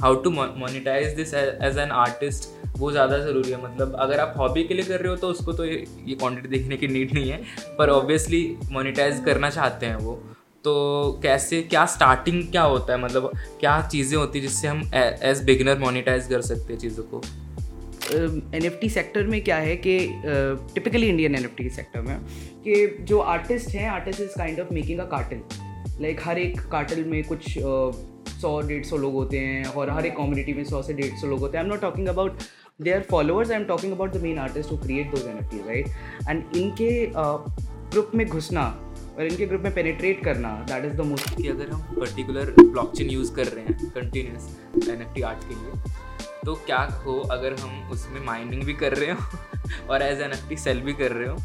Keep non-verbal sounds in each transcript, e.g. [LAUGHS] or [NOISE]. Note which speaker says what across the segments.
Speaker 1: How to monetise this as an artist वो ज़्यादा ज़रूरी है। मतलब अगर आप हॉबी के लिए कर रहे हो तो उसको तो ये क्वान्टिटी देखने की नीड नहीं है, पर ऑब्वियसली मोनिटाइज करना चाहते हैं वो। तो कैसे, क्या स्टार्टिंग क्या होता है? मतलब क्या चीज़ें होती जिससे हम एज बिगिनर मोनिटाइज कर सकते हैं चीज़ों को?
Speaker 2: एन एफ़ टी सेक्टर में क्या है कि typically Indian N F T sector में, कि जो आर्टिस्ट हैं artist is kind of making a cartel like हर एक कार्टल में कुछ सौ डेढ़ सौ लोग होते हैं और हर एक कम्युनिटी में सौ से डेढ़ सौ लोग होते हैं। I am not talking about they are followers I am talking about the main artist who create those N right and इनके ग्रुप में घुसना और इनके ग्रुप में पेनिट्रेट करना दैट इज़ द मोस्ट
Speaker 1: कि अगर हम पर्टिकुलर ब्लॉकचेन यूज़ कर रहे हैं continuous N F T art के लिए तो क्या हो अगर हम उसमें माइनिंग भी कर रहे हो [LAUGHS] और as N F T sale भी कर रहे हो?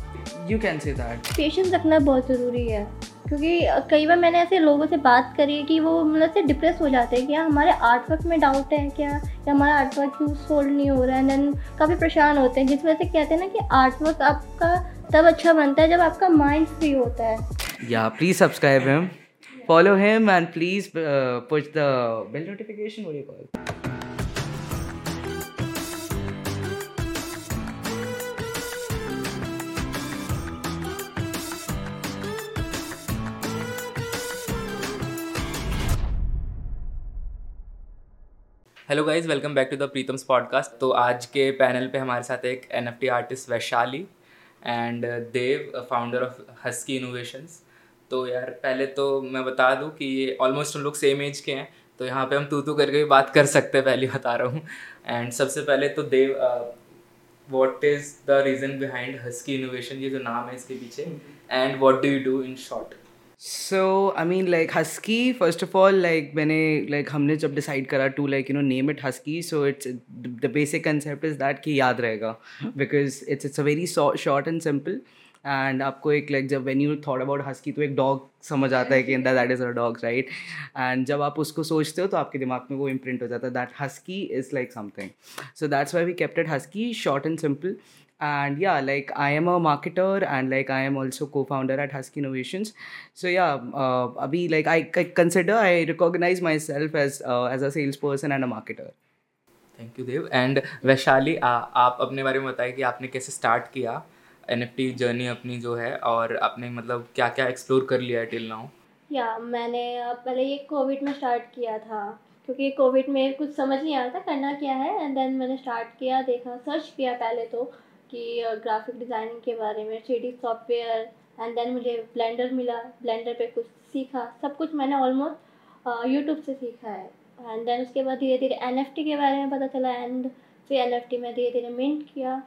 Speaker 2: You can say that
Speaker 3: patience रखना बहुत ज़रूरी है। क्योंकि कई बार मैंने ऐसे लोगों से बात करी है कि वो मतलब से डिप्रेस हो जाते हैं क्या हमारे आर्ट वर्क में डाउट है क्या? या हमारा आर्ट वर्क क्यों सोल्ड नहीं हो रहा है? देन काफ़ी परेशान होते हैं, जिस वजह से कहते हैं ना कि आर्ट वर्क आपका तब अच्छा बनता है जब आपका माइंड फ्री होता है।
Speaker 2: या please subscribe him follow him and please push the bell notification
Speaker 1: hello guys welcome back to the Pritam's podcast तो आज के पैनल पे हमारे साथ एक N F T artist Vaishali and Dev founder of Husky Innovations तो यार, पहले तो मैं बता दूँ कि ये ऑलमोस्ट हम लोग सेम एज के हैं तो यहाँ पे हम तू तू करके भी बात कर सकते हैं, पहले बता रहा हूँ. एंड सबसे पहले तो Dev what is the reason behind Husky Innovation ये जो नाम है इसके पीछे. And what do you do in short
Speaker 2: So I mean like Husky first of all like मैंने like हमने जब डिसाइड करा to like you know name it Husky so it's the basic concept is that कि याद रहेगा because it's it's a very short and and simple and आपको एक like जब when you thought about Husky तो एक dog समझ आता है कि that is a dog right and जब आप उसको सोचते हो तो आपके दिमाग में वो इम्प्रिंट हो जाता है that Husky is like something so that's why we kept it Husky short and simple and yeah like i am a marketer and like i am also co-founder at husky innovations. So yeah uh, abhi, like I, I consider i recognize myself as uh, as a salesperson and a marketer.
Speaker 1: Thank you Dev and Vaishali आप अपने बारे में बताइए कि आपने कैसे start किया N journey अपनी जो है और आपने मतलब क्या क्या एक्सप्लोर कर लिया है टिल नाउ
Speaker 3: या मैंने पहले ये कोविड में स्टार्ट किया था क्योंकि कोविड में कुछ समझ नहीं आ रहा था करना क्या है एंड देन मैंने स्टार्ट किया देखा सर्च किया पहले तो कि ग्राफिक डिज़ाइनिंग के बारे में थ्री सॉफ्टवेयर एंड देन मुझे ब्लेंडर मिला। ब्लेंडर पे कुछ सीखा। सब कुछ मैंने ऑलमोस्ट यूट्यूब से सीखा है। एंड देन उसके बाद धीरे धीरे एन के बारे में पता चला। एंड फिर एनएफटी में धीरे धीरे मिंट किया।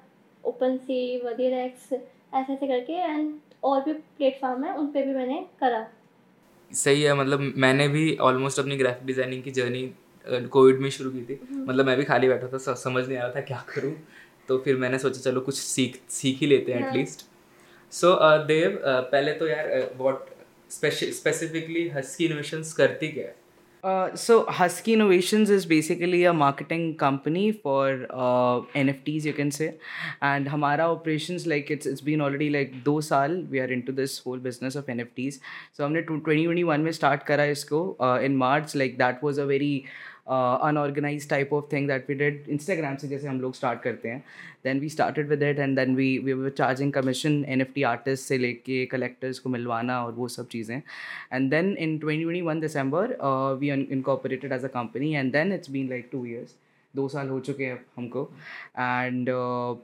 Speaker 3: ओपन सी वगैरह एक्स ऐसे ऐसे करके। एंड और भी प्लेटफॉर्म है उन पर भी मैंने करा।
Speaker 1: सही है मतलब मैंने भी ऑलमोस्ट अपनी ग्राफिक डिज़ाइनिंग की जर्नी कोविड में शुरू की थी। हम्म। मतलब मैं भी खाली बैठा था समझ नहीं आ रहा था क्या करूँ। तो फिर मैंने सोचा चलो कुछ सीख सीख ही लेते हैं एटलीस्ट सो हाँ। uh, देव uh, पहले तो यार वॉट स्पेसिफिकली हस्की इनोवेशंस करती क्या
Speaker 2: so Husky Innovations is basically a marketing company for N F Ts you can say and हमारा operation like it's it's been already like दो साल we are into this whole business of N F Ts so हमने twenty twenty one में start करा इसको in March like that was a very unorganised type of thing that we did Instagram से जैसे हम लोग स्टार्ट करते हैं. Then we started with it and then we we were charging commission N F T artist से लेके collectors को मिलवाना और वो सब चीज़ें. And then in twenty twenty one December we incorporated as a company and then it's been like two years दो साल हो चुके हैं हमको। एंड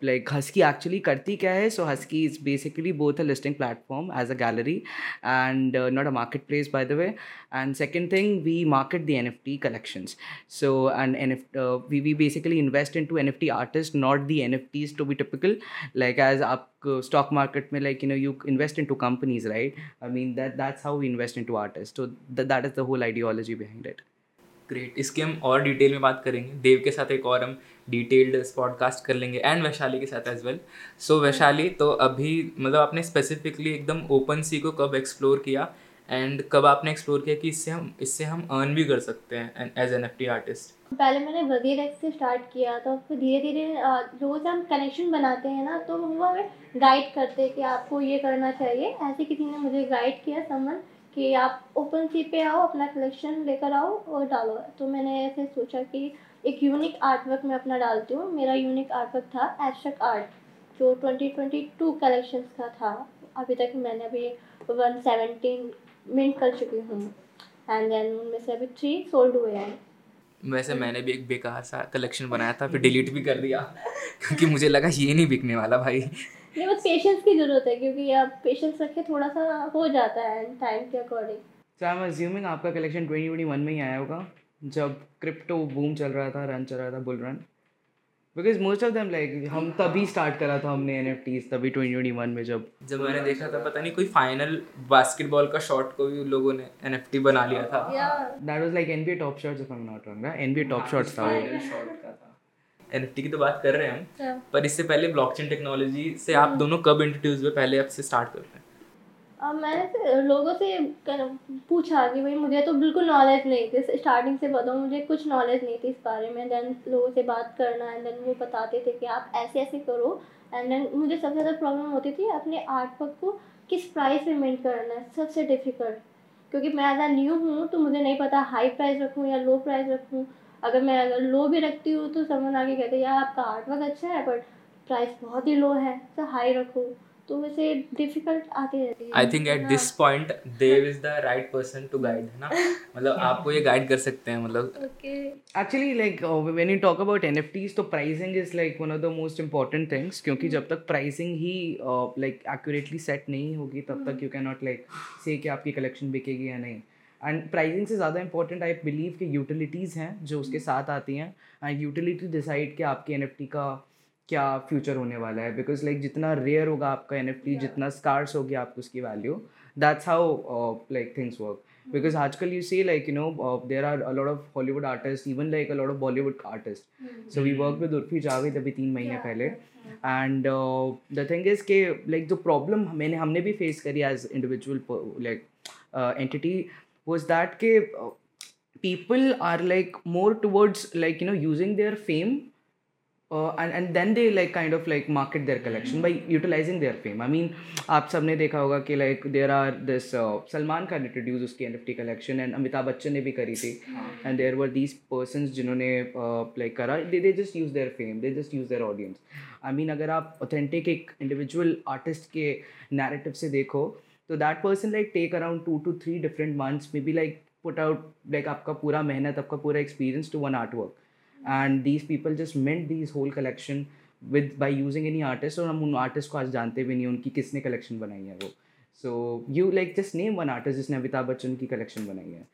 Speaker 2: लाइक हस्की एक्चुअली करती क्या है? So Husky is basically both a listing platform as a gallery and not a marketplace by the way and second thing we market the N F T collections so and N F we we basically invest into N F T artist not the N F Ts to be typical like as आप stock market में like you know you invest into companies right I mean that that's how we invest into artist so that is the whole ideology behind it
Speaker 1: great इसकी हम और detail में बात करेंगे। देव के साथ एक और हम डिटेल्ड पॉडकास्ट कर लेंगे एंड वैशाली के साथ एज वेल सो वैशाली तो अभी मतलब आपने स्पेसिफिकली एकदम ओपन सी को कब एक्सप्लोर किया एंड कब आपने एक्सप्लोर किया कि इससे हम इससे हम अर्न भी कर सकते हैं एज एन एफ़ आर्टिस्ट
Speaker 3: पहले मैंने वज़ीर एक्स से स्टार्ट किया तो फिर धीरे धीरे से हम कनेक्शन बनाते हैं ना तो वो हमें गाइड करते हैं कि आपको ये करना चाहिए। ऐसे किसी ने मुझे गाइड किया समन कि आप ओपन सी पे आओ, अपना कलेक्शन लेकर आओ और डालो। तो मैंने ऐसे सोचा कि एक यूनिक आर्टवर्क मैं अपना डालती हूँ। मेरा यूनिक आर्ट वर्क था एब्स्ट्रैक्ट आर्ट जो 2022 कलेक्शंस का था। अभी तक मैंने अभी वन सेवेंटीन मिनट कर चुकी हूँ। एंड देन उनमें से अभी थ्री सोल्ड हुए हैं।
Speaker 1: वैसे मैंने भी एक बेकार सा कलेक्शन बनाया था, फिर डिलीट भी कर दिया। क्योंकि मुझे लगा ये नहीं बिकने वाला भाई।
Speaker 3: नहीं बस पेशेंस की ज़रूरत है क्योंकि आप पेशेंस रखे थोड़ा सा हो जाता है टाइम के according
Speaker 2: so I am assuming आपका कलेक्शन 2021 में ही आया होगा जब क्रिप्टो बूम चल रहा था रन चल रहा था bull run because most of them like हम तभी स्टार्ट करा था हमने एन तभी 2021 में जब
Speaker 1: जब मैंने देखा था पता नहीं कोई फाइनल बास्केटबॉल का शॉट को भी उन लोगों ने एनएफटी बना लिया था।
Speaker 2: That was like NBA top shots if I am not wrong NBA top shots था वो।
Speaker 1: एन की तो बात कर रहे हैं हम
Speaker 3: Yeah.
Speaker 1: पर इससे पहले ब्लॉकचेन टेक्नोलॉजी से आप दोनों कब इंट्रोड्यूस हुए? पहले आपसे स्टार्ट कर रहे हैं।
Speaker 3: अब मैंने से लोगों से पूछा कि भाई मुझे तो बिल्कुल नॉलेज नहीं थी। स्टार्टिंग से बताऊँ मुझे कुछ नॉलेज नहीं थी इस बारे में। देन लोगों से बात करना एंड देन वो बताते थे कि आप ऐसे ऐसे करो। एंड देन मुझे सबसे ज़्यादा प्रॉब्लम होती थी अपने आर्ट वर्क को किस प्राइस में मेंट करना है सबसे डिफ़िकल्ट क्योंकि मैं एज न्यू हूँ तो मुझे नहीं पता हाई प्राइस रखूँ या लो प्राइस रखूँ। अगर मैं अगर लो भी रखती हूँ तो समझ आगे कहते यार आपका आर्ट वर्क अच्छा है बट प्राइस बहुत ही लो है तो हाई रखो। तो वैसे डिफ़िकल्ट आती रहती है।
Speaker 1: I think at. This point Dev is the right person to guide है ना? मतलब [LAUGHS] आपको ये गाइड कर सकते हैं मतलब।
Speaker 3: Okay
Speaker 2: Actually, like uh, when you talk about तो pricing is like one of the most important things क्योंकि जब तक pricing ही like accurately set नहीं होगी तब तक you cannot like say कि आपकी कलेक्शन बिकेगी या नहीं। एंड प्राइजिंग से ज़्यादा इंपॉर्टेंट आई बिलीव कि यूटिलिटीज़ हैं जो उसके hmm. साथ आती हैं। एंड यूटिलिटी डिसाइड कि आपके एन का क्या फ्यूचर होने वाला है। बिकॉज़ लाइक जितना रेयर होगा आपका एन yeah. जितना स्कार्स होगी आपको उसकी value that's how like things work because आजकल you see like you know there are a lot of Hollywood artist even like a lot of Bollywood artist so we work with Urfi Javed अभी तीन महीने पहले। And the thing is के like जो problem मैंने हमने भी face करी as individual like entity was that के people are like more towards like you know using their fame and then they like kind of like market their collection by utilising their fame I mean आप सबने देखा होगा कि like there are this Salman Khan introduce उसकी N F T collection and Amitabh Bachchan ने भी करी थी. And there were these person जिन्होंने लाइक करा. They they just use their fame they just use their audience I mean अगर आप authentic एक इंडिविजुअल आर्टिस्ट के नेरेटिव से देखो तो that person like take around two two three different months maybe like put out like आपका पूरा मेहनत, आपका पूरा experience to one artwork and these people just mint these whole collection with by using any artist और हम उन artist को आज जानते भी नहीं उनकी किसने कलेक्शन बनाई है वो. So you like just name one artist जिसने अमिताभ बच्चन की कलेक्शन बनाई है.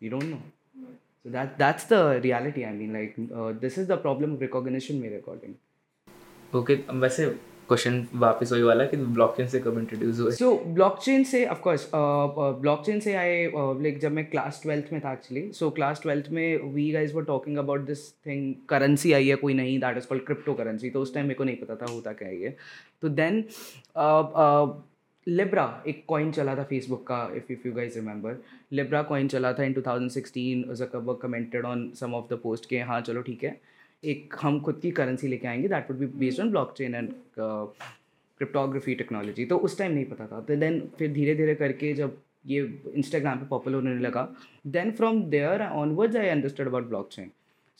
Speaker 2: You don't know so that that's the reality I mean like this is the problem of recognition मेरे अकॉर्डिंग
Speaker 1: ओके वैसे क्वेश्चन वापस वही वाला कि ब्लॉकचेन से कब इंट्रोड्यूस हुए?
Speaker 2: सो ब्लॉकचेन से ऑफ़ कोर्स ब्लॉकचेन से आए लाइक जब मैं क्लास ट्वेल्थ में था एक्चुअली सो क्लास ट्वेल्थ में we guys were talking about this thing currency I है, कोई नहीं that is called crypto currency तो उस टाइम मेरे को नहीं पता था, होता क्या है ये। तो देन लिब्रा एक कॉइन चला था फेसबुक का if if you guys remember Libra coin चला था in 2016 Zuckerberg commented on some of the post के हाँ चलो, ठीक है। एक हम खुद की करेंसी लेके आएँगे that would be based on blockchain and cryptography technology तो उस टाइम नहीं पता था। तो देन फिर धीरे धीरे करके जब ये इंस्टाग्राम पे पॉपुलर होने लगा then from there onwards I understood about blockchain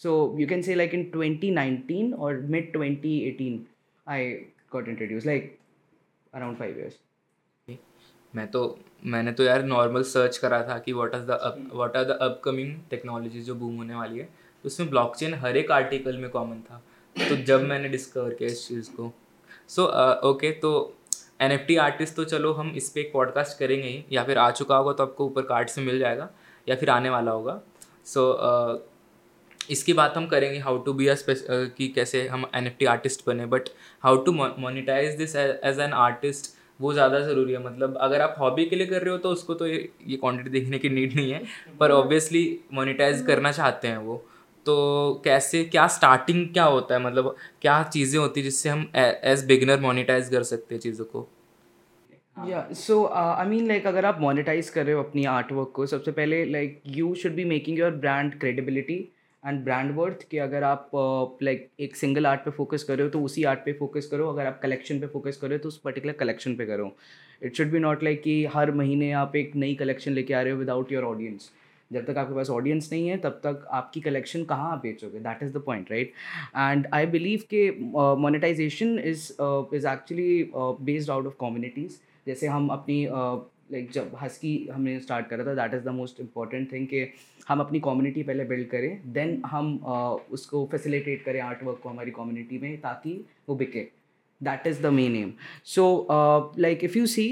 Speaker 2: so you can say like in twenty nineteen और mid twenty eighteen I got introduce like around five years
Speaker 1: मैं तो मैंने तो यार नॉर्मल सर्च करा था कि what is the what are the upcoming technology जो बूम होने वाली है। उसमें ब्लॉकचेन हर एक आर्टिकल में कॉमन था। तो जब मैंने डिस्कवर किया इस चीज़ को। सो ओके तो एन एफ़ टी आर्टिस्ट तो चलो हम इस पर एक पॉडकास्ट करेंगे ही, या फिर आ चुका होगा तो आपको ऊपर कार्ड से मिल जाएगा, या फिर आने वाला होगा। सो इसकी बात हम करेंगे हाउ टू बी अ कि कैसे हम एन एफ़ टी आर्टिस्ट बने। But how to monetise this as an artist वो ज़्यादा ज़रूरी है। मतलब अगर आप हॉबी के लिए कर रहे हो तो उसको तो ये ये क्वांटिटी देखने की नीड नहीं है। पर ऑब्वियसली मोनिटाइज करना चाहते हैं वो। तो कैसे क्या स्टार्टिंग क्या होता है? मतलब क्या चीज़ें होती है जिससे हम एज बिगनर मोनिटाइज कर सकते हैं चीज़ों को?
Speaker 2: या सो आई मीन लाइक अगर आप मोनिटाइज कर रहे हो अपनी आर्ट वर्क को सबसे पहले like you should be making your brand credibility and brand worth कि अगर आप लाइक uh, like, एक सिंगल आर्ट पे फोकस कर रहे हो तो उसी आर्ट पे फोकस करो। अगर आप कलेक्शन पे फोकस कर रहे हो तो उस पर्टिकुलर कलेक्शन पे करो। It should be not like कि हर महीने आप एक नई कलेक्शन लेके आ रहे हो विदाउट योर ऑडियंस जब तक आपके पास ऑडियंस नहीं है, तब तक आपकी कलेक्शन कहाँ आप बेचोगे? That is the point right and I believe के monetisation is is actually based out of communities जैसे हम अपनी लाइक जब हस्की हमने स्टार्ट करा था that is the most important thing कि हम अपनी कम्युनिटी पहले बिल्ड करें देन हम उसको फैसिलिटेट करें आर्ट वर्क को हमारी कम्युनिटी में ताकि वो बिके. That is the main aim so like if you see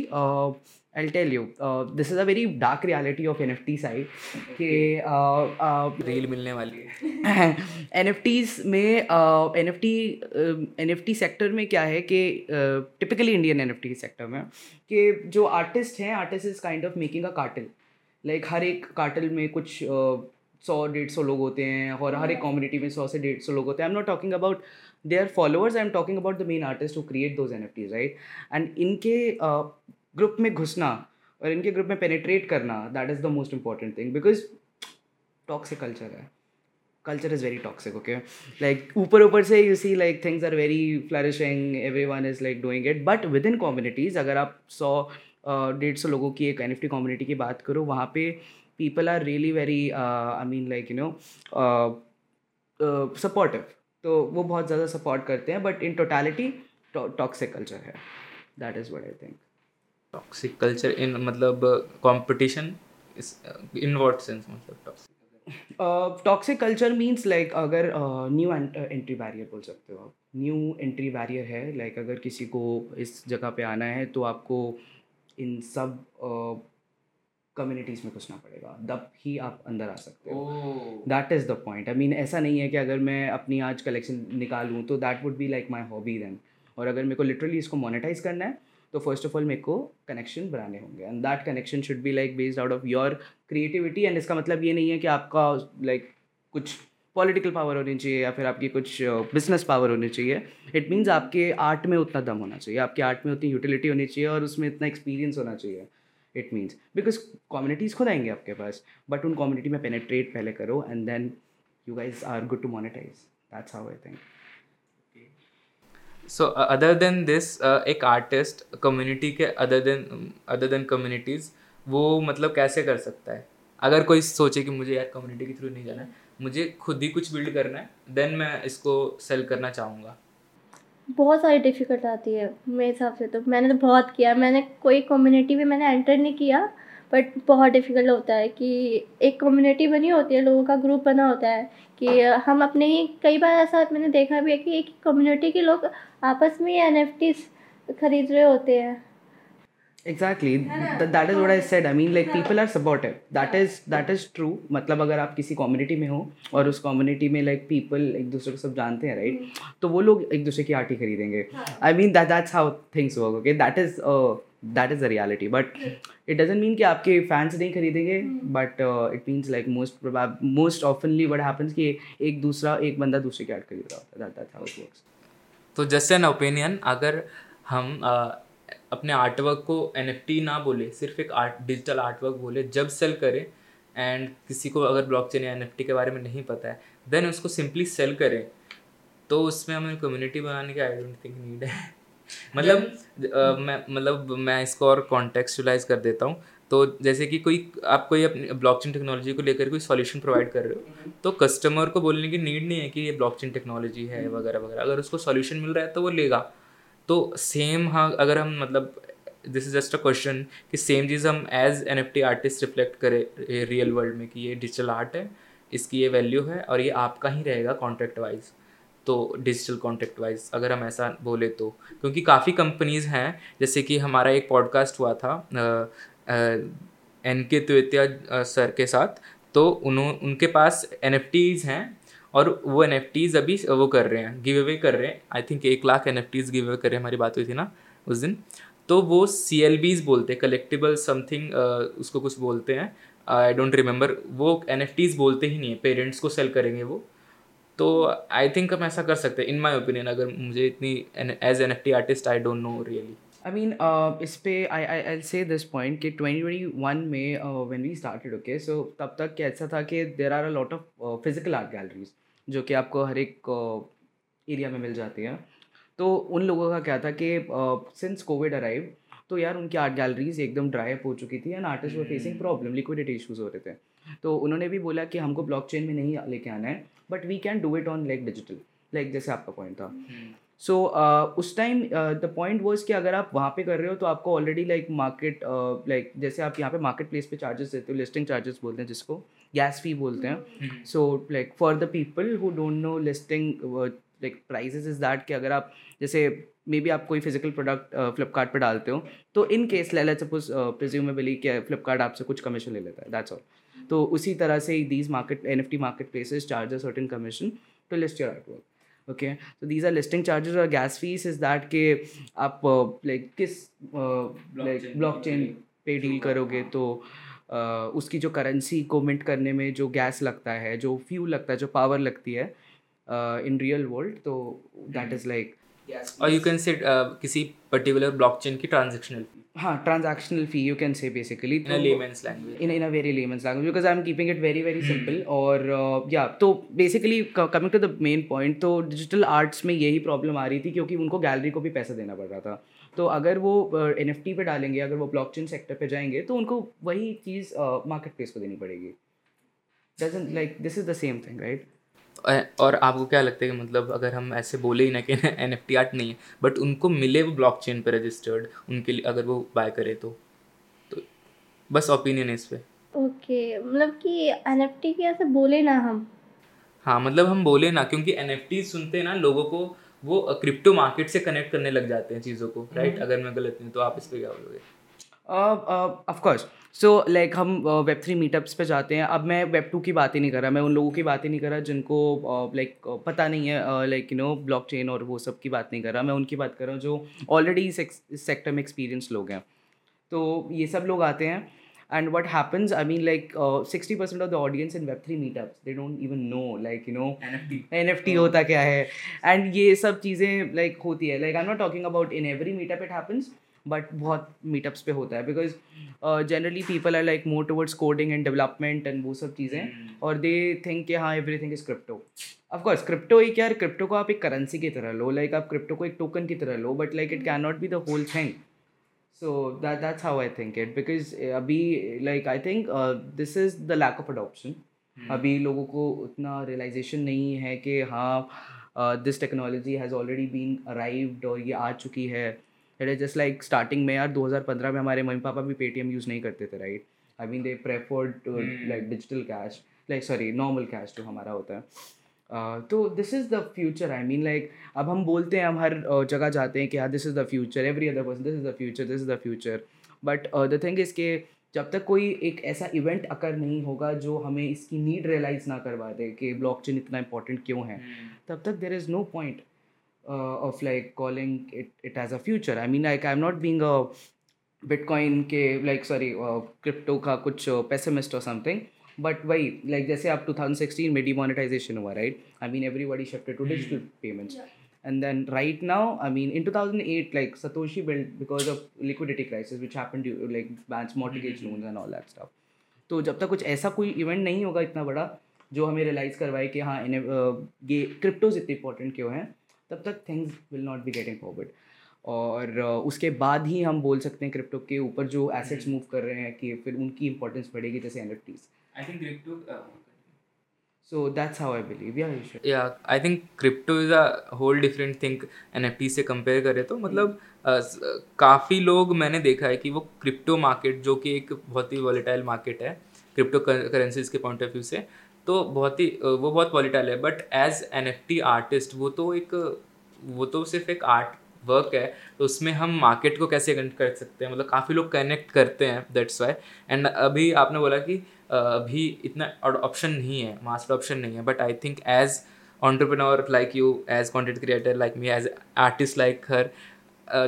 Speaker 2: I'll tell you, uh, this is a very dark reality of NFT side कि
Speaker 1: रील uh, uh, मिलने वाली है।
Speaker 2: N F Ts N F T N F T T sector में क्या है कि typically Indian N F T sector में कि जो आर्टिस्ट हैं artist is kind of making a cartel like हर एक कार्टल में कुछ सौ डेढ़ सौ लोग होते हैं और हर एक कम्युनिटी में सौ से डेढ़ सौ लोग होते हैं। I am not talking about their followers I am talking about the main artist who create those N F Ts right and इनके ग्रुप में घुसना और इनके ग्रुप में पेनिट्रेट करना that is the most important thing because toxic culture है। Culture is very toxic okay like ऊपर ऊपर से you see like things are very flourishing every one is like doing it but with in communities अगर आप सौ डेढ़ सौ लोगों की एक एन कम्युनिटी की बात करो, वहाँ पे people are really very I mean like you know supportive तो वो बहुत ज़्यादा सपोर्ट करते हैं but in totality toxic culture है। That is what I think
Speaker 1: toxic culture in मतलब कंपटीशन इन व्हाट सेंस मतलब toxic
Speaker 2: toxic culture means like अगर न्यू एंट्री बैरियर बोल सकते हो आप। न्यू एंट्री बैरियर है लाइक like, अगर किसी को इस जगह पे आना है तो आपको इन सब कम्युनिटीज़ uh, में घुसना पड़ेगा। तब ही आप अंदर आ सकते हो। That is the point I mean ऐसा नहीं है कि अगर मैं अपनी आज कलेक्शन निकालूँ तो that would be like my hobby then और अगर मेरे को लिटरली इसको मोनेटाइज करना है तो फ़र्स्ट ऑफ़ ऑल मेरे को कनेक्शन बनाने होंगे। And that connection should be like based out of your creativity and इसका मतलब ये नहीं है कि आपका लाइक like, कुछ पॉलिटिकल पावर होनी चाहिए या फिर आपकी कुछ बिज़नेस uh, पावर होनी चाहिए। इट मीन्स आपके आर्ट में उतना दम होना चाहिए। आपके आर्ट में उतनी यूटिलिटी होनी चाहिए और उसमें इतना एक्सपीरियंस होना चाहिए। इट मीन्स बिकॉज़ कम्युनिटीज़ खुद आएँगे आपके पास बट उन कम्युनिटी में पेनेट्रेट पहले करो and then you guys are good to monetize that's how I think
Speaker 1: so other than this एक आर्टिस्ट कम्युनिटी के other than other than communities वो मतलब कैसे कर सकता है? अगर कोई सोचे कि मुझे यार कम्युनिटी के थ्रू नहीं जाना है, मुझे खुद ही कुछ बिल्ड करना है देन मैं इसको सेल करना चाहूँगा।
Speaker 3: बहुत सारी डिफ़िकल्ट आती है मेरे हिसाब से तो। मैंने तो बहुत किया, मैंने कोई कम्युनिटी में मैंने एंटर नहीं किया बट बहुत डिफ़िकल्ट होता है कि एक कम्युनिटी बनी होती है लोगों का ग्रुप बना होता है कि हम अपने ही कई बार ऐसा मैंने देखा भी है कि एक कम्युनिटी के लोग आपस में एन खरीद रहे होते हैं।
Speaker 2: Exactly that is what I said I mean like people are supportive that is that is true मतलब अगर आप किसी कम्युनिटी में हो और उस कम्युनिटी में लाइक पीपल एक दूसरे को सब जानते हैं राइट right? तो वो लोग एक दूसरे की आर्टी खरीदेंगे। I mean that that's how things work okay that is that is the reality but it doesn't mean कि आपके फैंस नहीं खरीदेंगे but it means like most most ऑफनली what happens कि एक दूसरा एक बंदा दूसरे के आर्ट खरीद रहा होता है।
Speaker 1: तो जस्ट एन ओपिनियन अगर हम uh, अपने आर्टवर्क को एन एफ़ टी ना बोले सिर्फ़ एक आर्ट डिजिटल आर्टवर्क बोले जब सेल करें एंड किसी को अगर ब्लॉकचेन या एन एफ़ टी के बारे में नहीं पता है देन उसको सिंपली सेल करें तो उसमें हमें कम्युनिटी बनाने की आई डोंट थिंक नीड है। मतलब मैं मतलब मैं इसको और कॉन्टेक्चुलाइज कर देता हूँ। तो जैसे कि कोई आप कोई अपनी ब्लॉकचेन टेक्नोलॉजी को लेकर कोई सॉल्यूशन प्रोवाइड कर रहे हो तो कस्टमर को बोलने की नीड नहीं है कि ये ब्लॉकचेन टेक्नोलॉजी है वगैरह वगैरह। अगर उसको सॉल्यूशन मिल रहा है तो वो लेगा। तो सेम हाँ अगर हम मतलब this is just a question कि सेम चीज़ हम as N F T artist reflect करें रियल वर्ल्ड में कि ये डिजिटल आर्ट है इसकी ये वैल्यू है और ये आपका ही रहेगा कॉन्ट्रैक्ट वाइज तो डिजिटल कॉन्टेक्ट वाइज अगर हम ऐसा बोले तो। क्योंकि काफ़ी कंपनीज़ हैं, जैसे कि हमारा एक पॉडकास्ट हुआ था एन के त्वेतिया सर के साथ। तो उन्हों, उनके पास एन हैं और वो एन अभी वो कर रहे हैं गिव अवे कर रहे हैं। आई थिंक एक लाख एन गिव अवे कर रहे हैं हमारी बात हुई थी ना उस दिन। तो वो सी एल बीज बोलते हैं कलेक्टिबल समथिंग उसको कुछ बोलते हैं। आई डोंट रिमेंबर वो एन बोलते ही नहीं है पेरेंट्स को सेल करेंगे वो। तो आई थिंक हम ऐसा कर सकते हैं इन माई ओपिनियन अगर मुझे इतनी as N F T artist I don't know really
Speaker 2: I mean इस पे I I I say this point कि ट्वेंटी ट्वेंटी वन में when we started okay so तब तक कैसा था कि there are a lot of physical art galleries जो कि आपको हर एक एरिया uh, में मिल जाती हैं। तो उन लोगों का क्या था कि सिंस कोविड अराइव तो यार उनकी आर्ट गैलरीज एकदम ड्राई अप हो चुकी थी and artist were facing problem liquidity issues हो रहे थे। तो उन्होंने भी बोला कि हमको ब्लॉक में नहीं लेके आना है but we can do it on like digital like जैसे आपका पॉइंट था। सो so, uh, उस टाइम द पॉइंट वॉज़ कि अगर आप वहाँ पे कर रहे हो तो आपको ऑलरेडी लाइक मार्केट लाइक जैसे आप यहाँ पे मार्केट प्लेस पे चार्जेस देते हो लिस्टिंग चार्जेस बोलते हैं जिसको गैस फ़ी बोलते हैं। So like for the people who don't know listing like prices is that कि अगर आप जैसे मे बी आप कोई फ़िज़िकल प्रोडक्ट फ्लिपकार्ट पर डालते हो तो in case let suppose presumably क्या फ्लिपकार्ट आपसे कुछ कमीशन ले लेता है दैट्स ऑल तो उसी तरह से these market N F T market places charge a certain commission to list your art work okay तो दीज आर लिस्टिंग चार्जेस और गैस फ़ीस इज़ दैट के आप लाइक uh, किस लाइक ब्लॉक चेन पे डील करोगे तो uh, उसकी जो करेंसी को मिंट करने में जो गैस लगता है जो फ्यूल लगता है जो पावर लगती है इन रियल वर्ल्ड तो दैट इज़ लाइक
Speaker 1: और यू कैन से किसी पर्टिकुलर ब्लॉकचेन की ट्रांजैक्शनल
Speaker 2: हाँ transactional fee you can say basically
Speaker 1: in language
Speaker 2: in a very layman's language because I am keeping it very very simple और या uh, तो basically coming to the main point तो digital arts में यही problem आ रही थी क्योंकि उनको गैलरी को भी पैसा देना पड़ रहा था। तो अगर वो एन एफ़ टी पे डालेंगे अगर वो ब्लॉक ब्लॉकचेन सेक्टर पे जाएँगे तो उनको वही चीज़ मार्केट uh, प्लेस को देनी पड़ेगी। Doesn't like this is the same thing right
Speaker 1: और आपको क्या लगता है कि मतलब अगर हम ऐसे बोले ही ना कि एन एफ़ टी आर्ट नहीं है बट उनको मिले वो ब्लॉक चेन पर रजिस्टर्ड उनके लिए अगर वो बाय करे तो। तो बस ओपिनियन है इस पर
Speaker 3: ओके मतलब कि एन एफ़ टी की ऐसे बोले ना हम।
Speaker 1: हाँ मतलब हम बोले ना क्योंकि एन एफ़ टी सुनते ना लोगों को वो क्रिप्टो मार्केट से कनेक्ट करने लग जाते हैं चीज़ों को राइट हम्म। अगर मैं गलत नहीं तो आप इस पर क्या बोलोगे?
Speaker 2: Of course so so, like like, हम वेब थ्री मीटअप्स पे जाते हैं। अब मैं वेब टू की बात ही नहीं कर रहा। मैं उन लोगों की बात ही नहीं कर रहा जिनको लाइक uh, like, uh, पता नहीं है like you know block chain और वो सब की बात नहीं कर रहा। मैं उनकी बात कर रहा हूँ जो ऑलरेडी इस सेक्टर में एक्सपीरियंस लोग हैं। तो ये सब लोग आते हैं। And what happens I mean like sixty percent of the audience in web three meetups they don't even know like you
Speaker 1: know
Speaker 2: N F T होता क्या है। एंड ये सब चीज़ें लाइक like, होती है। Like I am not talking about in every meetup it happens but बहुत meetups पे होता है because generally people are like more towards coding and development and वो सब चीज़ें hmm. और दे थिंक कि हाँ everything is crypto of course crypto एक यार क्रिप्टो को आप एक करेंसी की तरह लो लाइक आप क्रिप्टो को एक टोकन की तरह लो but like it can not be the whole thing so that that's how I think it because अभी like I think this is the lack of adoption अभी लोगों को उतना रियलाइजेशन नहीं है कि हाँ this technology has already been arrived और ये आ चुकी है. It is just like starting में यार 2015 में हमारे मम्मी पापा भी पेटीएम यूज़ नहीं करते थे right I mean they preferred like digital cash like sorry normal cash जो हमारा होता है। Uh, तो this is the future I mean like अब हम बोलते हैं हम हर uh, जगह जाते हैं कि हाँ this is the future every other person this is the future this is the future but the thing is के जब तक कोई एक ऐसा इवेंट अकर नहीं होगा जो हमें इसकी नीड रियलाइज़ ना करवा दे कि ब्लॉकचेन इतना इंपॉर्टेंट क्यों है hmm. तब तक there is no point uh, of like calling it, it as a future i mean like i'm not being a bitcoin के like sorry uh, crypto का कुछ pessimist or something but वही like जैसे आप 2016 में demonetization हुआ right I mean everybody shifted to digital payments yeah. and then right now I mean in 2008 like Satoshi built because of liquidity crisis which happened to like banks mortgage loans and all that stuff तो जब तक कुछ ऐसा कोई event नहीं होगा इतना बड़ा जो हमें रियलाइज़ करवाए कि हाँ इन्हें ये क्रिप्टोज इतने इंपॉर्टेंट क्यों हैं तब तक things will not be getting forward और उसके बाद ही हम बोल सकते हैं क्रिप्टो के ऊपर जो एसेट्स मूव कर रहे हैं कि फिर उनकी इंपॉर्टेंस बढ़ेगी जैसे N F Ts
Speaker 1: I think crypto
Speaker 2: so that's how I believe या
Speaker 1: या I think crypto is a whole different thing N F T से कंपेयर करें तो मतलब uh, काफ़ी लोग मैंने देखा है कि वो क्रिप्टो मार्केट जो कि एक बहुत ही वॉलेटाइल मार्केट है क्रिप्टो करेंसीज के पॉइंट ऑफ़ व्यू से तो बहुत ही वो बहुत वॉलीटाइल है but as N F T artist वो तो एक, वो तो सिर्फ़ एक आर्ट वर्क है तो उसमें हम मार्केट को कैसे कनेक्ट कर सकते हैं? मतलब काफ़ी लोग कनेक्ट करते हैं दैट्स वाई एंड अभी आपने बोला कि अभी इतना ऑप्शन नहीं है मास्टर ऑप्शन नहीं है but I think as entrepreneur like you as content creator like me as artist like her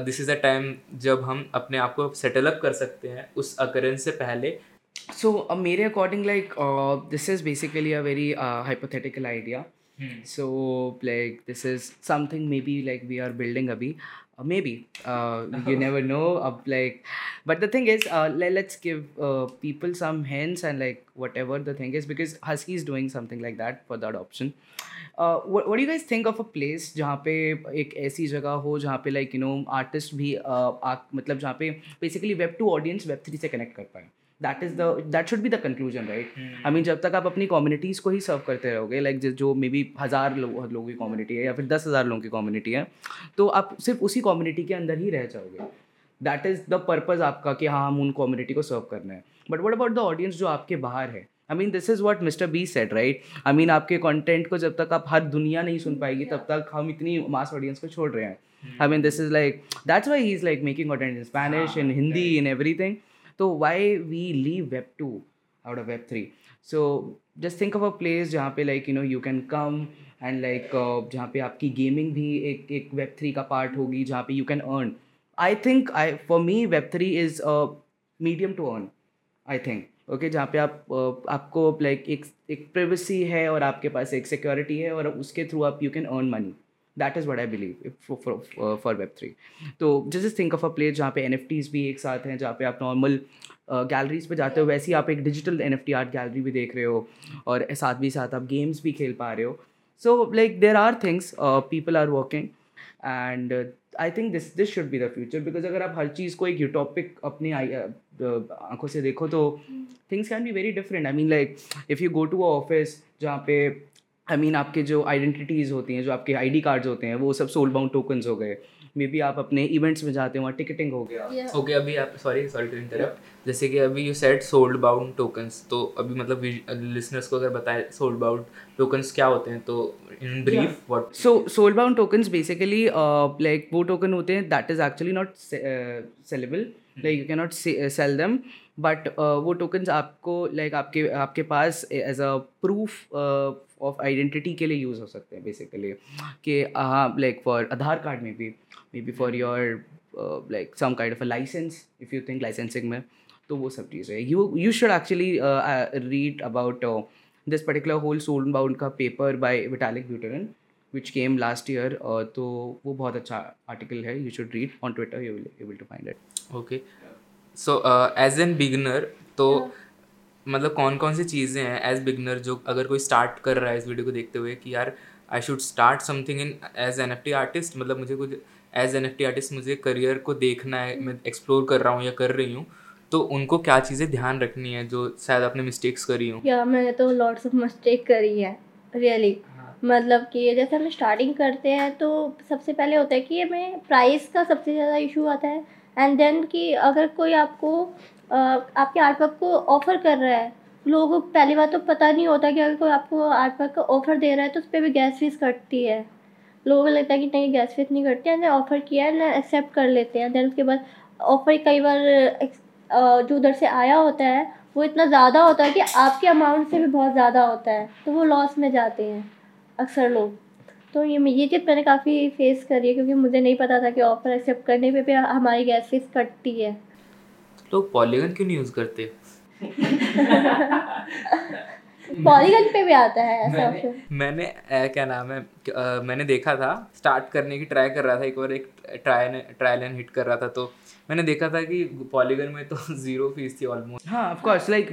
Speaker 1: this is a time जब हम अपने आप को सेटल अप कर सकते हैं, उस अकरेंस से पहले
Speaker 2: सो मेरे according like this is
Speaker 1: basically
Speaker 2: a very hypothetical idea so like this is something maybe like we are building अभी. Maybe you never know अब like but the thing is let's give people some hands and like whatever the thing is because हज husky is doing something like that for that option what you guys think of a place जहाँ पे एक ऐसी जगह हो जहाँ पे like you know artist भी uh, आ, मतलब जहाँ पे basically web two audience web three से कनेक्ट कर पाए? That is the that should be the conclusion right I mean जब तक आप अपनी कम्युनिटीज़ को ही सर्व करते रहोगे लाइक like, जो मे बी हज़ार लोग लोगों की कम्युनिटी है या फिर दस हज़ार लोगों की कम्युनिटी है तो आप सिर्फ़ उसी कम्युनिटी के अंदर ही रह जाओगे। दैट इज़ द पर्पज़ आपका कि हाँ हम उन कम्युनिटी को सर्व करना है। But what about the audience जो आपके बाहर है? I mean this is what mister B said right I mean आपके कंटेंट को जब तक आप हर दुनिया नहीं सुन पाएगी तब तक हम इतनी मास ऑडियंस को छोड़ रहे हैं। I mean this is like that's why he is like making content in Spanish in Hindi in everything तो why we leave web two out of web three so just think of a place जहाँ पे like you know you can come and like जहाँ पे आपकी gaming भी एक एक web three का पार्ट होगी जहाँ पे you can earn I think I for me web three is medium to earn I think okay जहाँ पे आप uh, आपको लाइक like, एक एक प्रिवेसी है और आपके पास एक सिक्योरिटी है और उसके थ्रू आप you can earn money that is what I believe for web three तो just think of a place जहाँ पे एन भी एक साथ हैं जहाँ पे आप नॉर्मल गैलरीज पे जाते हो वैसे ही आप एक digital N F art gallery भी देख रहे हो और साथ भी साथ आप गेम्स भी खेल पा रहे हो। So like there are things people are working and I think this this should be the future because अगर आप हर चीज़ को एक यूटॉपिक अपनी आँखों से देखो तो things can be very different I mean like if you go to a office जहाँ पे आई I मीन mean, आपके जो आइडेंटिटीज़ होती हैं जो आपके आईडी कार्ड्स होते हैं वो सब सोल बाउंड टोकन्स हो गए। मे बी आप अपने इवेंट्स में जाते हो वहाँ टिकटिंग हो गया।
Speaker 3: Yeah.
Speaker 1: ओके अभी आप सॉरी सॉरी टू इंटरप्ट जैसे कि अभी you said soulbound tokens तो अभी मतलब लिसनर्स को अगर बताए सोल्ड बाउंड टोकन्स क्या होते हैं तो in brief what
Speaker 2: so soulbound tokens basically like वो टोकन होते हैं that is actually not sellable like you can not sell them but वो टोकन्स आपको लाइक आपके आपके पास as a proof of identity के लिए यूज़ हो सकते हैं बेसिकली कि हाँ लाइक फॉर आधार कार्ड में भी maybe for your like some kind of a license if you think licensing में तो वो सब चीज़ है. You you should actually read about this particular whole soulbound का paper by Vitalik Buterin which came last year तो वो बहुत अच्छा आर्टिकल है. You should read on Twitter you will able to find it
Speaker 1: okay so as an beginner तो मतलब कौन कौन सी चीज़ें हैं एज बिगनर जो अगर कोई स्टार्ट कर रहा है इस वीडियो को देखते हुए कि यार I should start something in as N F T artist मतलब मुझे कुछ as N F T artist मुझे करियर को देखना है मैं एक्सप्लोर कर रहा हूँ या कर रही हूँ तो उनको क्या चीज़ें ध्यान रखनी है जो शायद आपने मिस्टेक्स करी हूँ?
Speaker 3: या मैंने तो लॉट्स ऑफ़ मिस्टेक करी है रियली मतलब कि जैसे हम स्टार्टिंग करते हैं तो सबसे पहले होता है कि हमें प्राइस का सबसे ज़्यादा इशू आता है एंड देन कि अगर कोई आपको अ, आर्ट आर्टवर्क को ऑफ़र कर रहा है। लोगों को पहली बात तो पता नहीं होता कि अगर कोई आपको आर्टवर्क का ऑफ़र दे रहा है तो उस पर भी गैस फ़ीस कटती है। लोगों को लगता है कि नहीं गैस फ़ीस नहीं कटती है ना ऑफ़र किया है ना एक्सेप्ट कर लेते हैं। देन उसके बाद ऑफ़र कई बार जो उधर से आया होता है वो इतना ज़्यादा होता है कि आपके अमाउंट से भी बहुत ज़्यादा होता है तो वो लॉस में जाते हैं अक्सर लोग। तो ये ये चीज़ मैंने काफ़ी फेस करी है क्योंकि मुझे नहीं पता था कि ऑफ़र एक्सेप्ट करने पे भी हमारी गैस फ़ीस कटती है।
Speaker 1: लोग पॉलीगन क्यों नहीं यूज़ करते? [LAUGHS]
Speaker 3: पॉलीगन पे भी आता है ऐसा ऑप्शन।
Speaker 1: मैंने अ, क्या नाम है अ, मैंने देखा था स्टार्ट करने की ट्राई कर रहा था एक बार एक ट्राई ट्रायल एंड हिट कर रहा था तो मैंने देखा था कि पॉलीगन में तो [LAUGHS] ज़ीरो फ़ीस थी ऑलमोस्ट
Speaker 2: हाँ of course like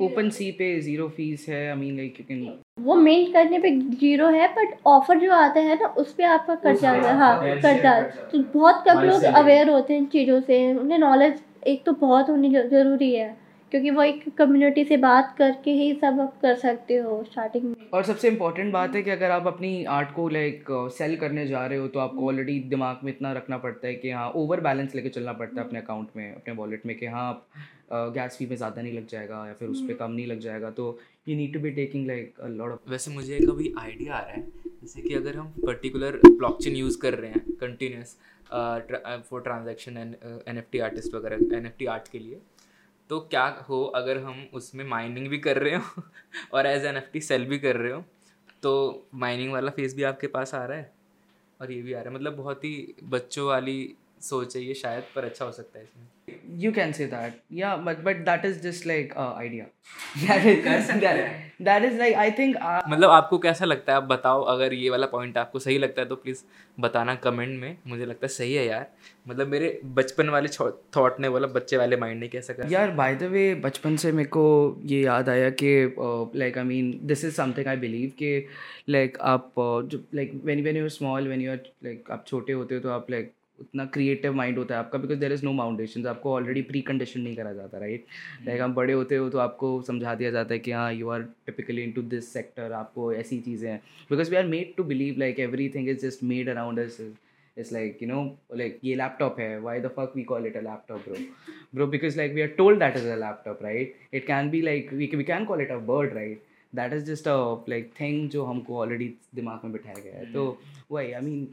Speaker 2: OpenSea पे ज़ीरो फ़ीस। है I mean like you can
Speaker 3: वो मेंट करने पे ज़ीरो है बट ऑफ़र जो आता है ना उस पे आपका कट जाता है हाँ कट तो बहुत कम लोग अवेयर होते हैं चीज़ों से उन्हें नॉलेज एक तो बहुत होनी ज़रूरी है क्योंकि वो एक कम्युनिटी से बात करके ही सब आप कर सकते हो स्टार्टिंग में।
Speaker 2: और सबसे इम्पोर्टेंट बात है कि अगर आप अपनी आर्ट को लाइक सेल करने जा रहे हो तो आपको ऑलरेडी दिमाग में इतना रखना पड़ता है कि हाँ ओवर बैलेंस लेके चलना पड़ता है अपने अकाउंट में अपने वॉलेट में कि हाँ आप गैस फ़ी में ज़्यादा नहीं लग जाएगा या फिर उस पर कम नहीं लग जाएगा तो you need to be taking like a lot of
Speaker 1: वैसे मुझे एक अभी आइडिया आ रहा है जैसे कि अगर हम पर्टिकुलर ब्लॉकचेन यूज़ कर रहे हैं continuous for transaction N F T artist वगैरह एन एफ़ टी आर्ट के लिए। तो क्या हो अगर हम उसमें माइनिंग भी कर रहे हो [LAUGHS] और as N F T sell भी कर रहे हो तो माइनिंग वाला फेस भी आपके पास आ रहा है? और ये भी आ रहा है। मतलब बहुत ही बच्चों वाली सोचे ये शायद पर अच्छा हो सकता है इसमें।
Speaker 2: यू कैन say दैट या but but that is just like idea idea. That is [LAUGHS] that, that is like i think uh,
Speaker 1: मतलब आपको कैसा लगता है? आप बताओ अगर ये वाला पॉइंट आपको सही लगता है तो प्लीज़ बताना कमेंट में। मुझे लगता है सही है यार। मतलब मेरे बचपन वाले थॉट ने बोला बच्चे वाले माइंड ने कैसा कर?
Speaker 2: यार बाय द वे बचपन से मेरे को ये याद आया कि like I mean this is something I believe कि लाइक आप uh, जो like when when you are small when you are like आप छोटे होते हो तो आप लाइक उतना क्रिएटिव माइंड होता है आपका because there is no foundation आपको ऑलरेडी प्री कंडीशन नहीं करा जाता राइट लाइक हम्म। हम बड़े होते हो तो आपको समझा दिया जाता है कि हाँ you are typically into this sector आपको ऐसी चीज़ें हैं। Because we are made to believe like everything is just made around its like you know like ये लैपटॉप है why the fuck we call it a laptop bro bro because like we are told that is a laptop right it can be like we can call it a bird right that is just a like thing जो हमको already दिमाग में बिठाया गया है। हम्म। तो वही I mean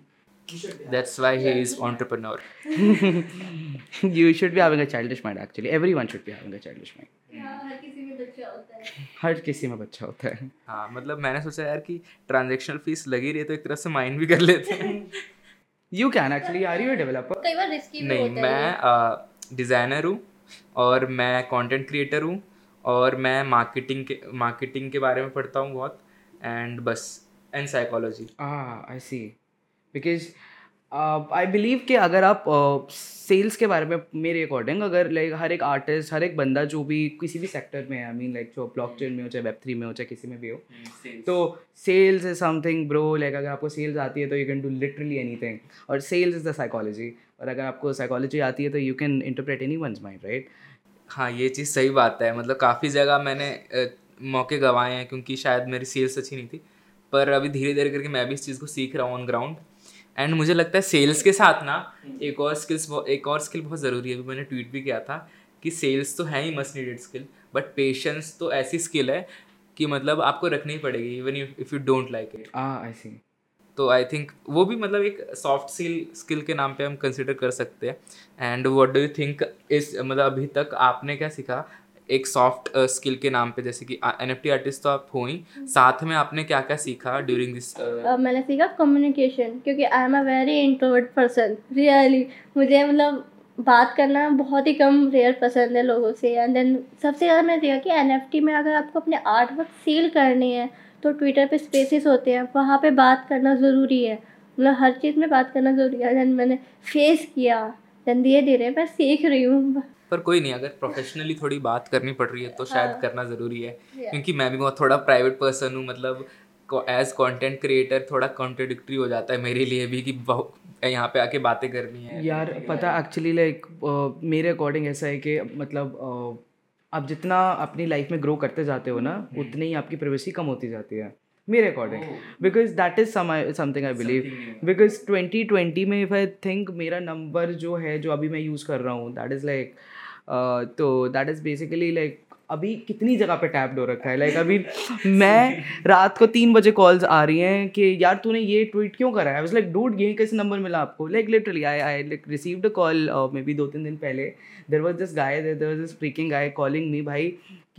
Speaker 1: That's why he is entrepreneur. [LAUGHS]
Speaker 2: you should be having a childish mind actually. Everyone should be having a childish mind. हर किसी में बच्चा होता है।
Speaker 1: हाँ। मतलब मैंने सोचा यार कि ट्रांजेक्शनल फ़ीस लगी रही है तो एक तरह से माइंड भी कर लेते हैं।
Speaker 2: You can actually are you developer
Speaker 3: कई बार रिस्की भी
Speaker 1: नहीं
Speaker 3: होता है।
Speaker 1: मैं डिज़ाइनर हूँ और मैं कंटेंट क्रिएटर हूँ और मैं मार्केटिंग के मार्केटिंग के बारे में पढ़ता हूँ बहुत एंड बस and psychology
Speaker 2: ah I see because I believe कि अगर आप सेल्स uh, के बारे में मेरे अकॉर्डिंग अगर लाइक हर एक आर्टिस्ट हर एक बंदा जो भी किसी भी सेक्टर में है आई मीन लाइक जो ब्लॉक चेन में हो चाहे वेब थ्री में हो चाहे किसी में भी हो तो sales is something bro like अगर आपको सेल्स आती है तो you can do literally anything और सेल्स इज़ द साइकोलॉजी और अगर आपको साइकोलॉजी आती है तो you can interpret anyone's mind right
Speaker 1: हाँ ये चीज़ सही बात है. मतलब काफ़ी जगह मैंने अ, मौके गंवाए हैं क्योंकि शायद मेरी सेल्स अच्छी नहीं थी. पर अभी धीरे धीरे करके मैं भी इस चीज़ को सीख रहा हूँ ऑन ग्राउंड एंड मुझे लगता है सेल्स के साथ ना एक और स्किल्स एक और स्किल बहुत ज़रूरी है अभी मैंने ट्वीट भी किया था कि सेल्स तो है ही must needed skill but patience तो ऐसी स्किल है कि मतलब आपको रखनी ही पड़ेगी even if you don't like it
Speaker 2: I see
Speaker 1: तो आई थिंक वो भी मतलब एक सॉफ्ट स्किल स्किल के नाम पे हम कंसिडर कर सकते हैं। And what do you think इस मतलब अभी तक आपने क्या सीखा? एक सॉफ्ट स्किल के नाम पे जैसे कि एन एफ़ टी आर्टिस्ट तो आप हो ही। साथ में आपने क्या क्या सीखा ड्यूरिंग दिस
Speaker 3: अब मैंने सीखा कम्युनिकेशन क्योंकि I am a very introvert person really मुझे मतलब बात करना बहुत ही कम रेयर पसंद है लोगों से। एंड देन सबसे ज़्यादा मैंने देखा कि एनएफटी में अगर आपको अपने आर्ट वर्क सेल करनी है तो ट्विटर पे स्पेसेस होते हैं। वहाँ पे बात करना ज़रूरी है। मतलब हर चीज़ में बात करना ज़रूरी है। देन मैंने फेस किया। देन धीरे धीरे मैं सीख रही हूँ।
Speaker 1: पर कोई नहीं अगर प्रोफेशनली थोड़ी बात करनी पड़ रही है तो शायद
Speaker 3: हाँ।
Speaker 1: करना ज़रूरी है।
Speaker 3: Yeah.
Speaker 1: क्योंकि मैं भी बहुत थोड़ा प्राइवेट पर्सन हूँ मतलब एज कंटेंट क्रिएटर थोड़ा कॉन्ट्रडिक्टरी हो जाता है मेरे लिए भी कि यहाँ पे आके बातें करनी है।
Speaker 2: यार पता एक्चुअली लाइक मेरे अकॉर्डिंग ऐसा है कि मतलब uh, आप जितना अपनी लाइफ में ग्रो करते जाते हो ना उतनी ही आपकी प्राइवेसी कम होती जाती है मेरे according because that is something I believe because twenty twenty में इफ़ आई थिंक मेरा नंबर जो है जो अभी मैं यूज़ कर रहा हूँ दैट इज़ लाइक तो दैट इज़ बेसिकली लाइक अभी कितनी जगह पे टैप्ड हो रखा है? लाइक अभी [LAUGHS] मैं रात को तीन बजे कॉल्स आ रही हैं कि यार तूने ये ट्वीट क्यों करा है? आई लाइक डूड ये कैसे नंबर मिला आपको? Like literally I I like received a call maybe दो तीन दिन पहले. There was this guy there was this freaking guy calling me भाई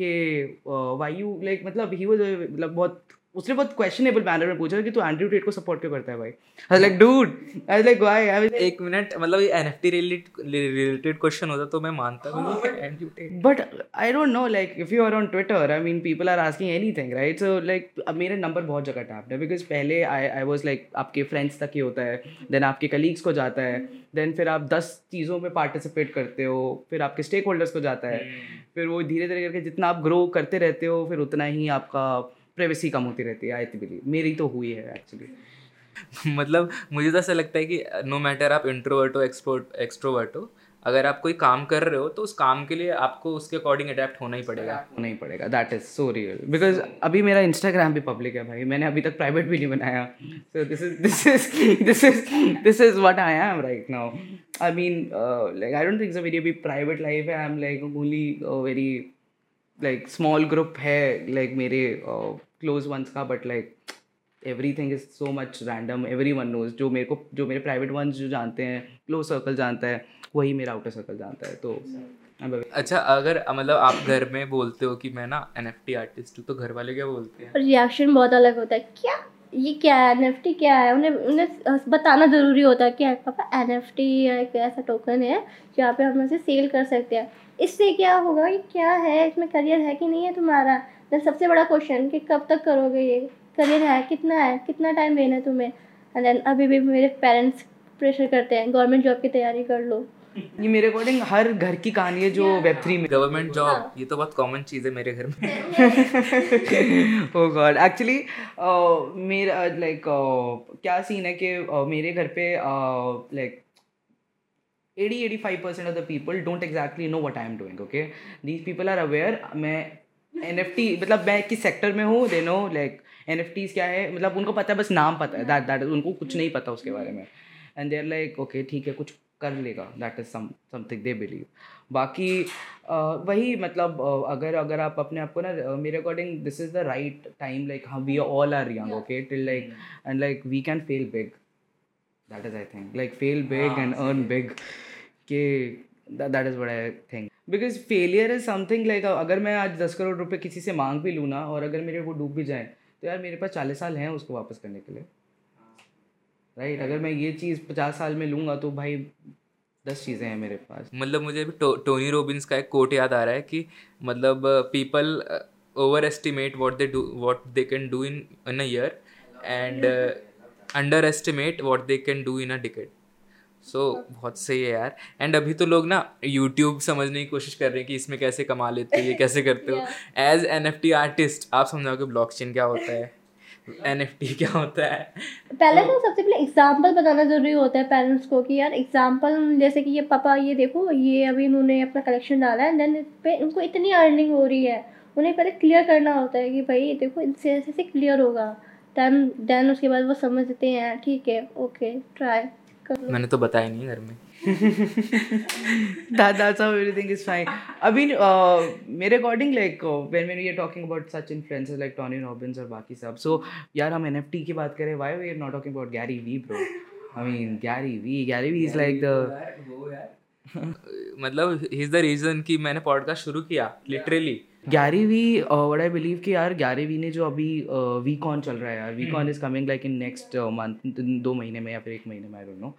Speaker 2: कि वाई यू लाइक मतलब ही वॉज़ मतलब बहुत उसने बहुत क्वेश्चनेबल मैनर में पूछा कि तू एंड्रयू टेट को सपोर्ट क्यों करता है भाई? I like dude I like why I
Speaker 1: एक मिनट मतलब ये N F T related question होता तो मैं मानता भी नहीं कि Andrew Tate- [LAUGHS]
Speaker 2: But I don't know, like, if you are on Twitter, I mean, people are asking anything, right? So, अब मेरे नंबर बहुत जगह टैप्ड है बिकॉज़ पहले आई आई वॉज़ लाइक आपके फ्रेंड्स तक ही होता है देन आपके कलीग्स को जाता है देन फिर आप दस चीज़ों में पार्टिसिपेट करते हो फिर आपके स्टेक होल्डर्स को जाता है फिर वो धीरे धीरे करके जितना आप ग्रो करते रहते हो फिर उतना ही आपका प्राइवेसी कम होती रहती है आई बिलीव मेरी तो हुई है एक्चुअली
Speaker 1: मतलब मुझे तो ऐसा लगता है कि नो मैटर आप इंट्रोवर्ट हो एक्सपोर्ट एक्सट्रोवर्ट हो अगर आप कोई काम कर रहे हो तो उस काम के लिए आपको उसके अकॉर्डिंग अडेप्ट होना ही पड़ेगा।
Speaker 2: होना ही पड़ेगा. That is so real because अभी मेरा इंस्टाग्राम भी पब्लिक है भाई. मैंने अभी तक प्राइवेट भी नहीं बनाया. So this is this is this is this is what I am right now I mean like I don't think so मेरी अभी प्राइवेट लाइफ है. I am like only very like small group है like मेरे close ones का but like everything is so much random everyone knows जो मेरे को जो मेरे प्राइवेट वंस जो जानते हैं क्लोज सर्कल जानता है वही मेरा आउटर सर्कल जानता है. तो
Speaker 1: अच्छा अगर मतलब आप घर में बोलते हो कि मैं ना एन एफ़ टी आर्टिस्ट हूँ तो घर वाले क्या बोलते हैं?
Speaker 3: रिएक्शन बहुत अलग होता है. क्या? ये क्या है? एन क्या है? उन्हें उन्हें बताना ज़रूरी होता है कि पापा एन एफ़ टी एक ऐसा टोकन है जहाँ पे हम उसे सेल कर सकते हैं. इससे क्या होगा कि क्या है? इसमें करियर है कि नहीं है तुम्हारा? देन सबसे बड़ा क्वेश्चन कि कब तक करोगे ये? करियर है कितना है? कितना टाइम देना है तुम्हें? एंड देन अभी भी मेरे पेरेंट्स प्रेशर करते हैं गवर्नमेंट जॉब की तैयारी कर लो।
Speaker 2: ये मेरे अकॉर्डिंग हर घर की कहानी है जो वेब थ्री में।
Speaker 1: गवर्नमेंट जॉब ये तो बहुत कॉमन चीज़ है मेरे घर में।
Speaker 2: ओ गॉड एक्चुअली मेरा लाइक uh, क्या सीन है कि uh, मेरे घर पे uh, like eighty eighty five percent of the people don't exactly know what I am doing okay these people are aware मैं एन एफ़ टी मतलब मैं किस सेक्टर में हूँ they know like N F Ts क्या है मतलब उनको पता है बस नाम पता है दैट दैट उनको कुछ नहीं पता उसके बारे में। एंड देर लाइक ओके ठीक है कुछ कर लेगा that is something they believe बाकी वही मतलब अगर अगर आप अपने आप को ना मेरे according this is the right time like हम we all are young okay till like and like we can fail big that is I think like fail big and earn big के that is I think because failure is something like अगर मैं आज दस करोड़ रुपये किसी से मांग भी लूँ ना और अगर मेरे वो डूब भी जाए तो यार मेरे पास चालीस साल हैं उसको वापस करने के लिए। Right right? अगर मैं ये चीज़ पचास साल में लूँगा तो भाई दस चीज़ें हैं मेरे पास।
Speaker 1: मतलब मुझे अभी टो, टोनी रोबिन्स का एक कोट याद आ रहा है कि मतलब people overestimate what they do what they can do in in a year and underestimate what they can do in a decade so बहुत सही है यार। एंड अभी तो लोग ना यूट्यूब समझने की कोशिश कर रहे हैं कि इसमें कैसे कमा लेते हो ये कैसे करते हो। As N F T artist आप समझाओगे ब्लॉक चेन क्या होता है? एन एफ़ टी क्या होता है?
Speaker 3: पहले तो सबसे पहले एग्ज़ाम्पल बताना ज़रूरी होता है पेरेंट्स को कि यार एग्ज़ाम्पल जैसे कि ये पापा ये देखो ये अभी इन्होंने अपना कलेक्शन डाला है देन पे उनको इतनी अर्निंग हो रही है। उन्हें पहले क्लियर करना होता है कि भाई देखो इनसे ऐसे से क्लियर होगा। देन देन उसके बाद वो समझते हैं ठीक है ओके ट्राई
Speaker 1: मैंने तो बताया नहीं घर में।
Speaker 2: that that's how everything is fine. i mean uh, मेरे according like when when we are talking about such influencers like Tony Robbins और बाकी सब सो यार हम एनएफटी की बात करें why we are not talking about Gary Vee bro I mean Gary Vee Gary Vee is like the
Speaker 1: मतलब ही इज़ द रीजन कि मैंने पॉडकास्ट शुरू किया literally
Speaker 2: Gary Vee what I believe कि यार गैरी वी ने जो अभी वी uh, कॉन चल रहा है यार VeeCon is coming like in next month दो महीने में या फिर एक महीने में आई डोंट नो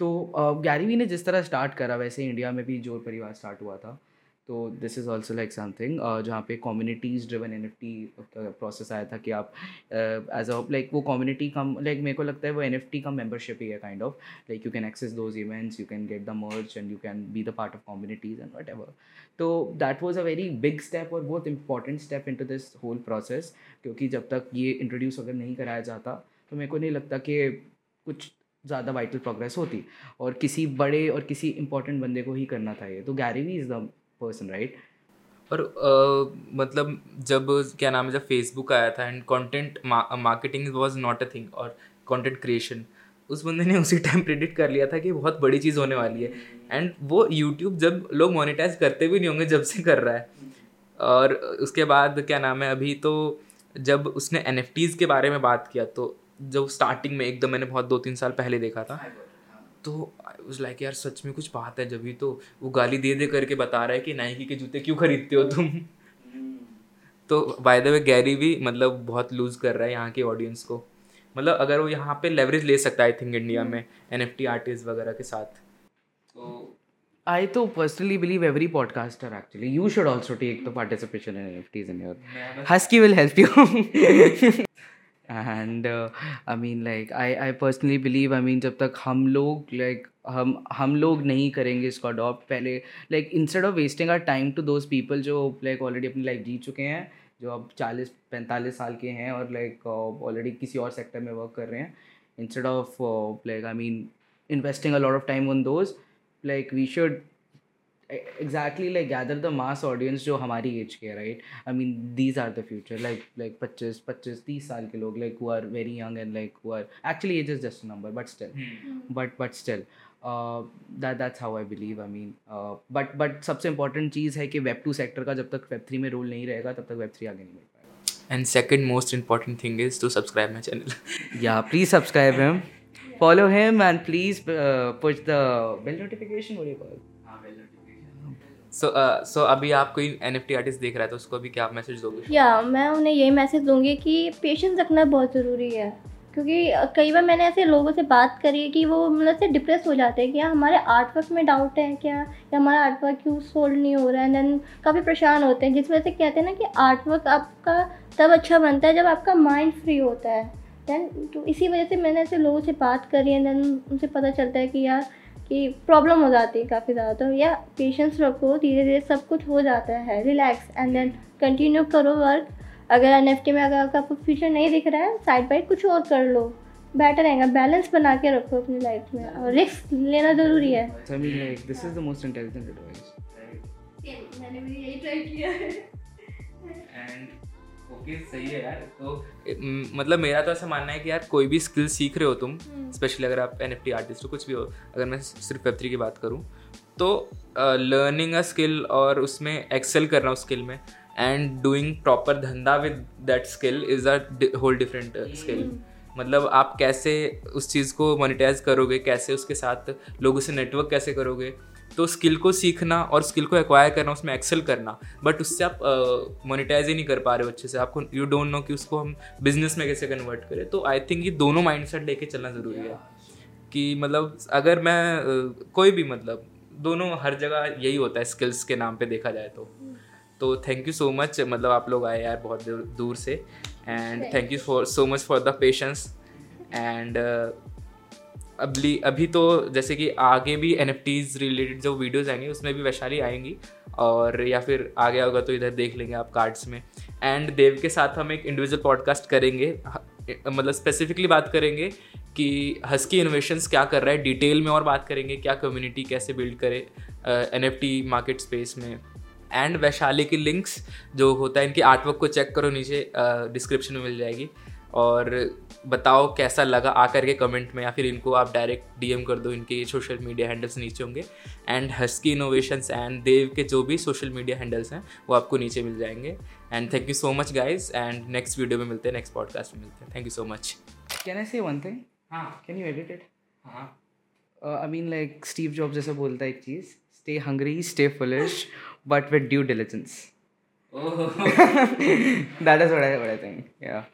Speaker 2: तो गैरी uh, वी ने जिस तरह स्टार्ट करा वैसे इंडिया में भी ज़ोर परिवार स्टार्ट हुआ था. तो this is also like something जहाँ पे communities driven N F T process आया था कि आप एज अ लाइक वो कम्युनिटी कम लाइक मेरे को लगता है वो एन एफ़ टी का मेम्बरशिप ही है kind of like you can access those events you can get the merch and you can be the part of communities and whatever तो that was a very big step और बहुत important step into this whole process क्योंकि जब तक ये introduce अगर नहीं कराया जाता तो मेरे को नहीं लगता कि कुछ ज़्यादा वाइटल प्रोग्रेस होती। और किसी बड़े और किसी इंपॉर्टेंट बंदे को ही करना था ये। तो Gary Vee is the person right
Speaker 1: और uh, मतलब जब क्या नाम है जब फेसबुक आया था and content marketing was not a thing और कंटेंट क्रिएशन उस बंदे ने उसी टाइम प्रिडिक्ट कर लिया था कि बहुत बड़ी चीज़ होने वाली है। एंड वो यूट्यूब जब लोग मोनिटाइज करते भी नहीं होंगे जब से कर रहा है। और उसके बाद क्या नाम है अभी तो जब उसने एन के बारे में बात किया तो जब स्टार्टिंग में एकदम मैंने बहुत दो तीन साल पहले देखा था। तो आई वॉज़ लाइक यार सच में कुछ बात है जब भी तो वो गाली दे दे करके बता रहा है कि नाइकी के जूते क्यों खरीदते हो तुम? तो बाय द वे गैरी भी मतलब बहुत लूज कर रहा है यहाँ के ऑडियंस को। मतलब अगर वो यहाँ पे लेवरेज ले सकता है आई थिंक इंडिया में एन एफ़ टी आर्टिस्ट वगैरह के साथ। तो
Speaker 2: I तो personally believe every podcaster actually. You should also take the participation in NFTs in your Husky will help you. [LAUGHS] And I mean like I I personally believe I mean जब तक हम लोग like like, हम हम लोग नहीं करेंगे इसको अडॉप्ट पहले like instead of wasting our time to those people जो लाइक ऑलरेडी अपनी लाइफ जी चुके हैं जो अब चालीस पैंतालीस साल के हैं और लाइक ऑलरेडी किसी और सेक्टर में वर्क कर रहे हैं instead of like I mean investing a lot of time on those like we should exactly like gather the mass audience जो हमारी एज के right I mean these are the future like like पच्चीस पच्चीस तीस साल के लोग like who are very young and like who are actually age is just number but still but but still that that's how I believe I mean but but सबसे important चीज़ है कि वेब टू सेक्टर का जब तक web three में role नहीं रहेगा तब तक वेब थ्री आगे नहीं बढ़ पाएगा।
Speaker 1: And second most important thing is to subscribe my channel
Speaker 2: या please subscribe him follow him and please uh, push the bell notification what do you call it
Speaker 1: so so uh, अभी आप कोई N F T artist देख रहा है तो उसको अभी क्या आप मैसेज दोगे?
Speaker 3: या मैं उन्हें यही मैसेज दूँगी कि पेशेंस रखना बहुत ज़रूरी है। क्योंकि कई बार मैंने ऐसे लोगों से बात करी है कि वो मतलब से डिप्रेस हो जाते हैं कि हमारे आर्ट वर्क में डाउट है क्या? या हमारा आर्ट वर्क क्यों सोल्व नहीं हो रहा है? देन काफ़ी परेशान होते हैं जिस वजह से कहते हैं ना कि आर्ट वर्क आपका तब अच्छा बनता है जब आपका माइंड फ्री होता है। देन तो इसी वजह से मैंने ऐसे लोगों से बात करी है देन उनसे पता चलता है कि यार कि प्रॉब्लम हो जाती है काफ़ी ज़्यादा। तो या पेशेंस रखो धीरे धीरे सब कुछ हो जाता है। रिलैक्स एंड देन कंटिन्यू करो वर्क अगर एनएफटी में अगर आपको फ्यूचर नहीं दिख रहा है साइड बाइड कुछ और कर लो। बेटर रहेगा। बैलेंस बना के रखो अपनी लाइफ में। और रिस्क लेना ज़रूरी है।
Speaker 2: This is the most intelligent advice
Speaker 3: मैंने भी यही ट्राई किया है।
Speaker 1: एंड ओके सही है यार। तो मतलब मेरा तो ऐसा मानना है कि यार कोई भी स्किल सीख रहे हो तुम स्पेशली हम्म। अगर आप एनएफटी आर्टिस्ट हो कुछ भी हो अगर मैं सिर्फ़ वेब की बात करूँ तो लर्निंग अ स्किल और उसमें एक्सेल करना उस स्किल में एंड डूइंग प्रॉपर धंधा with that skill is a whole different skill मतलब आप कैसे उस चीज़ को मोनिटाइज करोगे कैसे उसके साथ लोगों से नेटवर्क कैसे करोगे तो स्किल को सीखना और स्किल को एक्वायर करना, उसमें एक्सेल करना बट उससे आप मोनिटाइज ही नहीं कर पा रहे हो अच्छे से। आपको यू डोंट नो कि उसको हम बिज़नेस में कैसे कन्वर्ट करें। तो आई थिंक ये दोनों माइंड सेट लेके चलना ज़रूरी है। कि मतलब अगर मैं कोई भी मतलब दोनों, हर जगह यही होता है स्किल्स के नाम पे देखा जाए तो। तो थैंक यू सो मच मतलब आप लोग आए यार बहुत दूर से। And thank you for so much for the patience and अभी अभी तो जैसे कि आगे भी एन एफ़ टीज रिलेटेड जो वीडियोस आएँगे, उसमें भी वैशाली आएँगी और या फिर आगे होगा तो इधर देख लेंगे आप कार्ड्स में। एंड देव के साथ हम एक इंडिविजुअल पॉडकास्ट करेंगे मतलब स्पेसिफिकली बात करेंगे कि हस्की इनोवेशंस क्या कर रहा है डिटेल में और बात करेंगे क्या कम्युनिटी कैसे बिल्ड करे N F T market space में। एंड वैशाली की लिंक्स जो होता है, इनकी आर्टवर्क को चेक करो नीचे डिस्क्रिप्शन में मिल जाएगी। और बताओ कैसा लगा आकर के कमेंट में या फिर इनको आप डायरेक्ट डीएम कर दो इनके सोशल मीडिया हैंडल्स नीचे होंगे। And Husky Innovations and Dev के जो भी सोशल मीडिया हैंडल्स हैं वो आपको नीचे मिल जाएँगे। And thank you so much guys and next video में मिलते हैं नेक्स्ट पॉडकास्ट में मिलते हैं. Thank you so much
Speaker 2: can I say one thing
Speaker 1: हाँ।
Speaker 2: कैन यू एडिट इट
Speaker 1: हाँ।
Speaker 2: I mean like Steve Job जैसा बोलता है एक चीज़ stay hungry stay foolish but with due diligence that is what I what I think. Yeah.